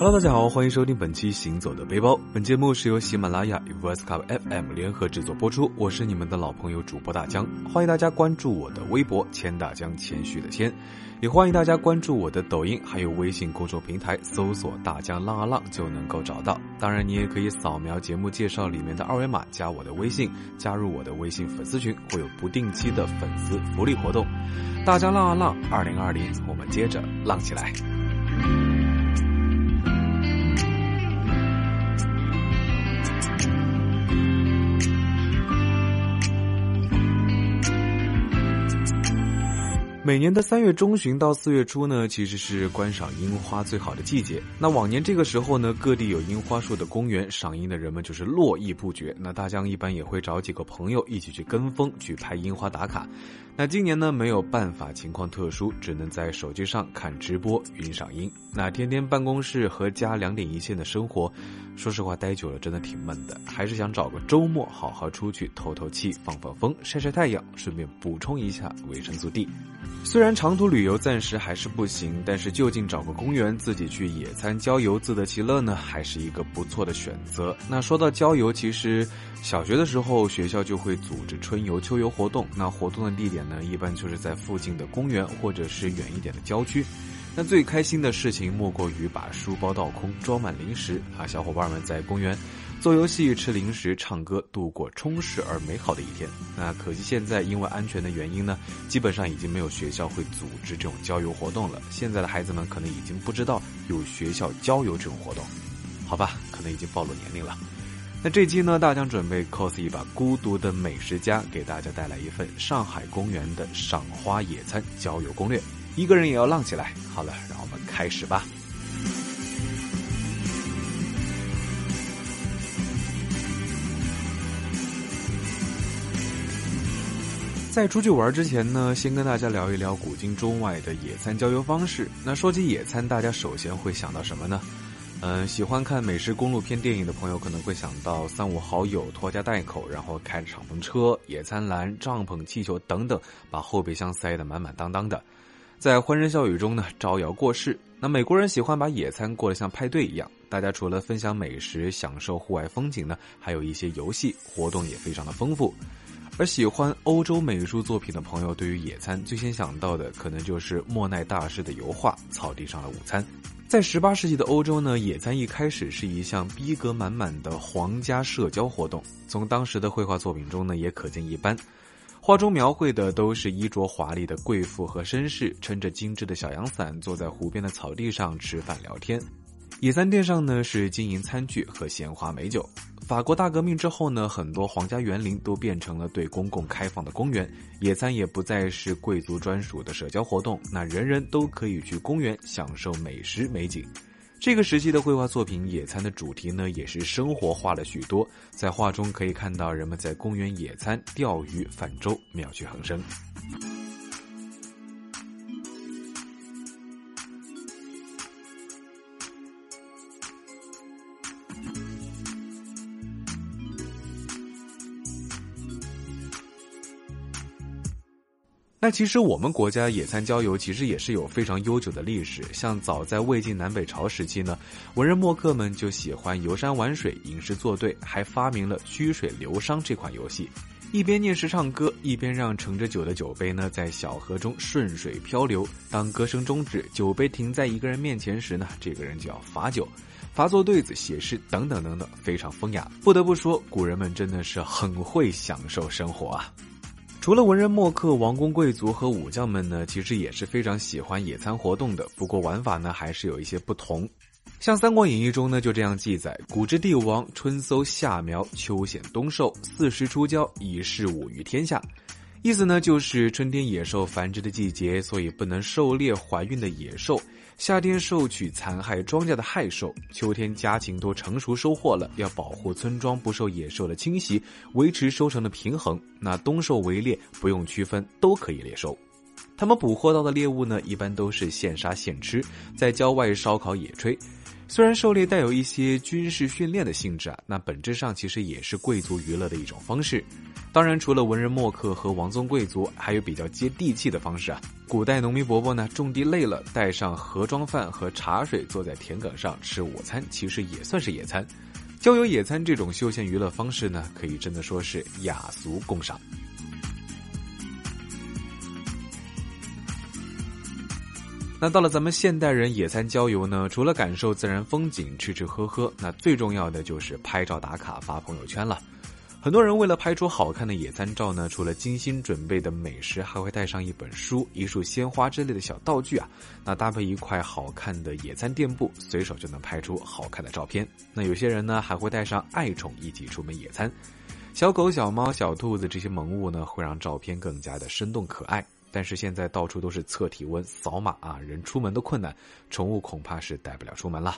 Hello，大家好，欢迎收听本期《行走的背包》。本节目是由喜马拉雅与 Voice Club FM 联合制作播出。我是你们的老朋友主播大江，欢迎大家关注我的微博“千大江”，谦虚的谦，也欢迎大家关注我的抖音，还有微信公众平台，搜索“大江浪啊浪”就能够找到。当然，你也可以扫描节目介绍里面的二维码，加我的微信，加入我的微信粉丝群，会有不定期的粉丝福利活动。大江浪啊浪，二零二零，我们接着浪起来。每年的三月中旬到四月初呢，其实是观赏樱花最好的季节。那往年这个时候呢，各地有樱花树的公园，赏樱的人们就是络绎不绝。那大家一般也会找几个朋友一起去跟风去拍樱花打卡。那今年呢没有办法，情况特殊，只能在手机上看直播云赏樱。那天天办公室和家两点一线的生活，说实话待久了真的挺闷的，还是想找个周末好好出去透透气、放放风、晒晒太阳，顺便补充一下维生素 D。虽然长途旅游暂时还是不行，但是就近找个公园自己去野餐郊游自得其乐呢，还是一个不错的选择。那说到郊游，其实小学的时候学校就会组织春游、秋游活动，那活动的地点呢，一般就是在附近的公园或者是远一点的郊区。那最开心的事情莫过于把书包倒空，装满零食啊，小伙伴们在公园。做游戏、吃零食、唱歌，度过充实而美好的一天。那可惜现在因为安全的原因呢，基本上已经没有学校会组织这种郊游活动了。现在的孩子们可能已经不知道有学校郊游这种活动，好吧，可能已经暴露年龄了。那这期呢，大江准备 cos 一把孤独的美食家，给大家带来一份上海公园的赏花野餐郊游攻略。一个人也要浪起来。好了，让我们开始吧。在出去玩之前呢，先跟大家聊一聊古今中外的野餐郊游方式。那说起野餐，大家首先会想到什么呢？嗯，喜欢看美食公路片电影的朋友可能会想到三五好友拖家带口，然后开着敞篷车、野餐篮、帐篷、气球等等，把后备箱塞得满满当当的，在欢声笑语中呢招摇过市。那美国人喜欢把野餐过得像派对一样，大家除了分享美食、享受户外风景呢，还有一些游戏活动也非常的丰富。而喜欢欧洲美术作品的朋友，对于野餐最先想到的，可能就是莫奈大师的油画《草地上的午餐》。在十八世纪的欧洲呢，野餐一开始是一项逼格满满的皇家社交活动。从当时的绘画作品中呢，也可见一斑。画中描绘的都是衣着华丽的贵妇和绅士，撑着精致的小阳伞，坐在湖边的草地上吃饭聊天。野餐垫上呢，是金银餐具和鲜花美酒。法国大革命之后呢，很多皇家园林都变成了对公共开放的公园，野餐也不再是贵族专属的社交活动，那人人都可以去公园享受美食美景。这个时期的绘画作品，野餐的主题呢也是生活化了许多，在画中可以看到人们在公园野餐、钓鱼、泛舟，妙趣横生。那其实我们国家野餐郊游其实也是有非常悠久的历史，像早在魏晋南北朝时期呢，文人墨客们就喜欢游山玩水、吟诗作对，还发明了曲水流觞这款游戏，一边念诗唱歌，一边让盛着酒的酒杯呢在小河中顺水漂流。当歌声终止，酒杯停在一个人面前时呢，这个人就要罚酒、罚作对子、写诗等等等等，非常风雅。不得不说，古人们真的是很会享受生活啊。除了文人墨客、王公贵族和武将们呢，其实也是非常喜欢野餐活动的。不过玩法呢，还是有一些不同。像《三国演义》中呢，就这样记载：古之帝王，春搜夏苗，秋显冬狩，四时出郊，以示武于天下。意思呢，就是春天野兽繁殖的季节，所以不能狩猎怀孕的野兽。夏天收取残害庄稼的害兽，秋天家禽都成熟收获了，要保护村庄不受野兽的侵袭，维持收成的平衡。那冬狩围猎不用区分，都可以猎收。他们捕获到的猎物呢，一般都是现杀现吃，在郊外烧烤野炊。虽然狩猎带有一些军事训练的性质啊，那本质上其实也是贵族娱乐的一种方式。当然，除了文人墨客和王宗贵族，还有比较接地气的方式啊。古代农民伯伯呢，种地累了，带上盒装饭和茶水，坐在田埂上吃午餐，其实也算是野餐。郊游野餐这种休闲娱乐方式呢，可以真的说是雅俗共赏。那到了咱们现代人野餐郊游呢，除了感受自然风景、吃吃喝喝，那最重要的就是拍照打卡发朋友圈了。很多人为了拍出好看的野餐照呢，除了精心准备的美食，还会带上一本书、一束鲜花之类的小道具啊。那搭配一块好看的野餐垫布，随手就能拍出好看的照片。那有些人呢，还会带上爱宠一起出门野餐，小狗、小猫、小兔子这些萌物呢，会让照片更加的生动可爱。但是现在到处都是测体温、扫码啊，人出门都困难，宠物恐怕是带不了出门了。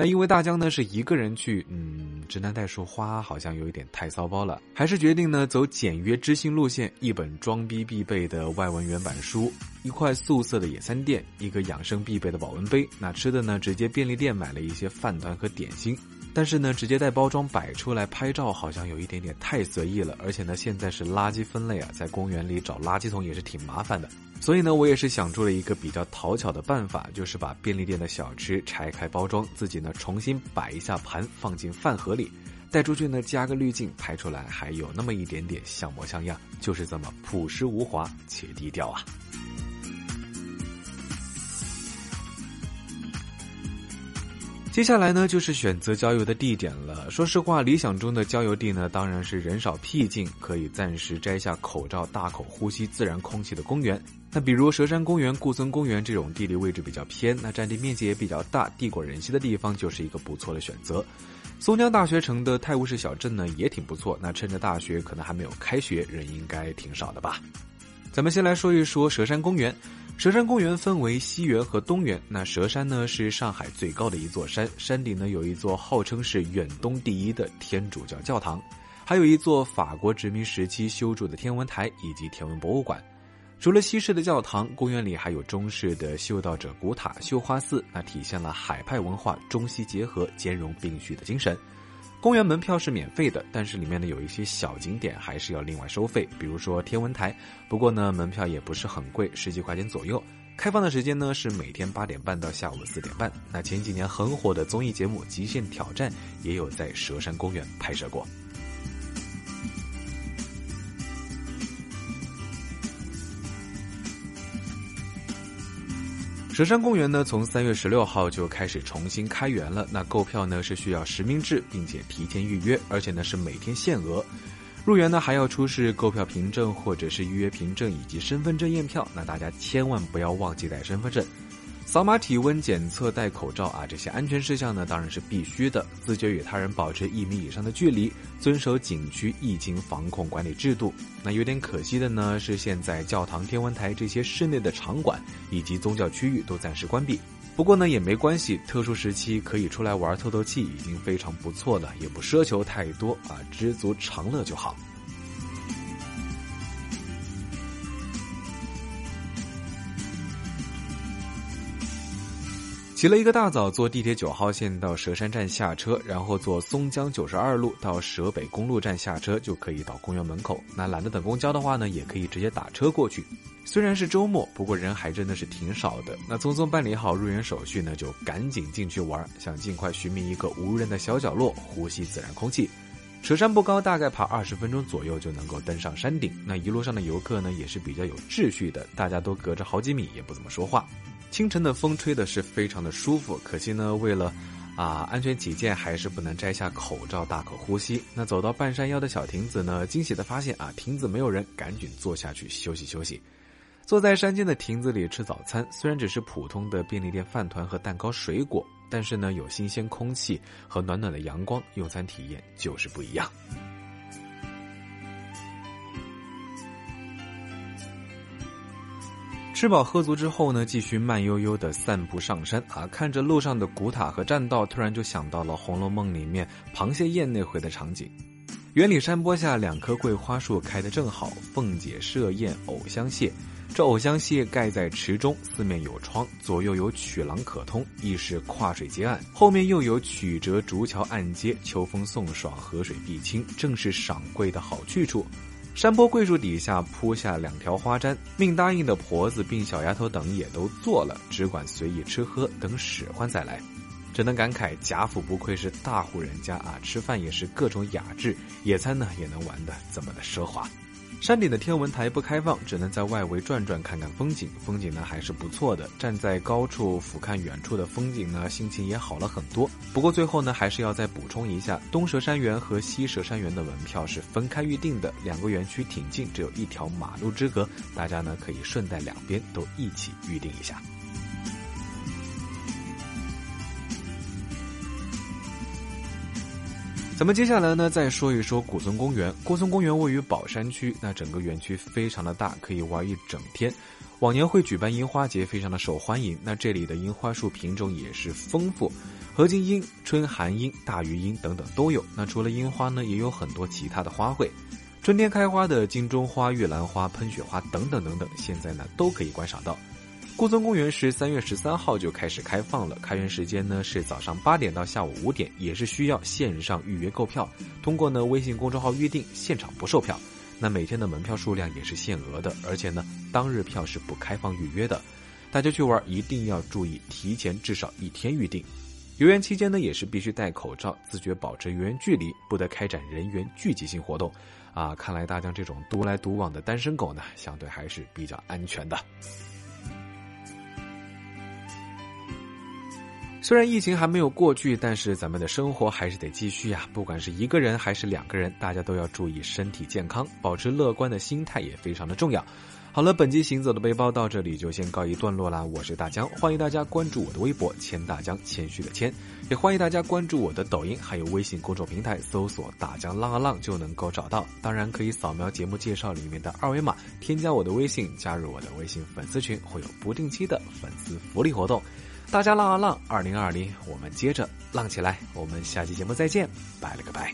那因为大江呢是一个人去，嗯，直男带束花好像有一点太骚包了，还是决定呢走简约知性路线，一本装逼必备的外文原版书，一块素色的野餐垫，一个养生必备的保温杯。那吃的呢，直接便利店买了一些饭团和点心。但是呢，直接带包装摆出来拍照，好像有一点点太随意了。而且呢，现在是垃圾分类啊，在公园里找垃圾桶也是挺麻烦的。所以呢，我也是想出了一个比较讨巧的办法，就是把便利店的小吃拆开包装，自己呢重新摆一下盘，放进饭盒里，带出去呢加个滤镜，拍出来还有那么一点点像模像样，就是这么朴实无华且低调啊。接下来呢，就是选择郊游的地点了。说实话，理想中的郊游地呢，当然是人少僻静，可以暂时摘下口罩，大口呼吸自然空气的公园。那比如佘山公园、顾村公园这种地理位置比较偏，那占地面积也比较大、地广人稀的地方，就是一个不错的选择。松江大学城的泰晤士小镇呢，也挺不错。那趁着大学可能还没有开学，人应该挺少的吧？咱们先来说一说佘山公园。佘山公园分为西园和东园。那佘山呢是上海最高的一座山，山顶呢有一座号称是远东第一的天主教教堂，还有一座法国殖民时期修筑的天文台以及天文博物馆。除了西式的教堂，公园里还有中式的修道者古塔、绣花寺，那体现了海派文化中西结合、兼容并蓄的精神。公园门票是免费的，但是里面呢有一些小景点还是要另外收费，比如说天文台。不过呢，门票也不是很贵，十几块钱左右。开放的时间呢是每天八点半到下午四点半。那前几年很火的综艺节目《极限挑战》也有在佘山公园拍摄过。佘山公园呢，从三月十六号就开始重新开园了。那购票呢是需要实名制，并且提前预约，而且呢是每天限额。入园呢还要出示购票凭证或者是预约凭证以及身份证验票。那大家千万不要忘记带身份证。扫码体温检测、戴口罩啊，这些安全事项呢，当然是必须的。自觉与他人保持一米以上的距离，遵守景区疫情防控管理制度。那有点可惜的呢，是现在教堂、天文台这些室内的场馆以及宗教区域都暂时关闭。不过呢，也没关系，特殊时期可以出来玩透透气，已经非常不错了，也不奢求太多啊，知足常乐就好。起了一个大早，坐地铁九号线到佘山站下车，然后坐松江九十二路到佘北公路站下车，就可以到公园门口。那懒得等公交的话呢，也可以直接打车过去。虽然是周末，不过人还真的是挺少的。那匆匆办理好入园手续呢，就赶紧进去玩，想尽快寻觅一个无人的小角落，呼吸自然空气。佘山不高，大概爬二十分钟左右就能够登上山顶。那一路上的游客呢，也是比较有秩序的，大家都隔着好几米，也不怎么说话。清晨的风吹的是非常的舒服，可惜呢，为了啊安全起见，还是不能摘下口罩大口呼吸。那走到半山腰的小亭子呢，惊喜的发现啊亭子没有人，赶紧坐下去休息休息。坐在山间的亭子里吃早餐，虽然只是普通的便利店饭团和蛋糕水果，但是呢有新鲜空气和暖暖的阳光，用餐体验就是不一样。吃饱喝足之后呢，继续慢悠悠的散步上山啊，看着路上的古塔和栈道，突然就想到了《红楼梦》里面螃蟹宴那回的场景。园里山坡下两棵桂花树开得正好，凤姐设宴藕香榭，这藕香榭盖在池中，四面有窗，左右有曲廊可通，亦是跨水接岸。后面又有曲折竹桥暗街，秋风送爽，河水碧清，正是赏桂的好去处。山坡桂树底下铺下两条花毡，命答应的婆子并小丫头等也都做了，只管随意吃喝，等使唤再来。只能感慨贾府不愧是大户人家啊，吃饭也是各种雅致，野餐呢也能玩的这么的奢华。山顶的天文台不开放，只能在外围转转看看风景。风景呢还是不错的，站在高处俯瞰远处的风景呢，心情也好了很多。不过最后呢，还是要再补充一下，东蛇山园和西蛇山园的门票是分开预定的，两个园区挺近，只有一条马路之隔，大家呢可以顺带两边都一起预定一下。咱们接下来呢，再说一说古村公园。古村公园位于宝山区，那整个园区非常的大，可以玩一整天。往年会举办樱花节，非常的受欢迎。那这里的樱花树品种也是丰富，合金樱、春寒樱、大鱼樱等等都有。那除了樱花呢，也有很多其他的花卉。春天开花的金钟花、玉兰花、喷雪花等等等等，现在呢都可以观赏到。顾村公园是三月十三号就开始开放了，开园时间呢是早上八点到下午五点，也是需要线上预约购票。通过呢微信公众号预订，现场不售票。那每天的门票数量也是限额的，而且呢当日票是不开放预约的。大家去玩一定要注意提前至少一天预定。游园期间呢也是必须戴口罩，自觉保持游园距离，不得开展人员聚集性活动。啊，看来大江这种独来独往的单身狗呢，相对还是比较安全的。虽然疫情还没有过去，但是咱们的生活还是得继续呀。不管是一个人还是两个人，大家都要注意身体健康，保持乐观的心态也非常的重要。好了，本期行走的背包到这里就先告一段落啦。我是大江，欢迎大家关注我的微博“谦大江”，谦虚的谦，也欢迎大家关注我的抖音，还有微信公众平台，搜索“大江浪啊浪”就能够找到。当然，可以扫描节目介绍里面的二维码，添加我的微信，加入我的微信粉丝群，会有不定期的粉丝福利活动。大家浪啊浪，二零二零，我们接着浪起来。我们下期节目再见，拜了个拜。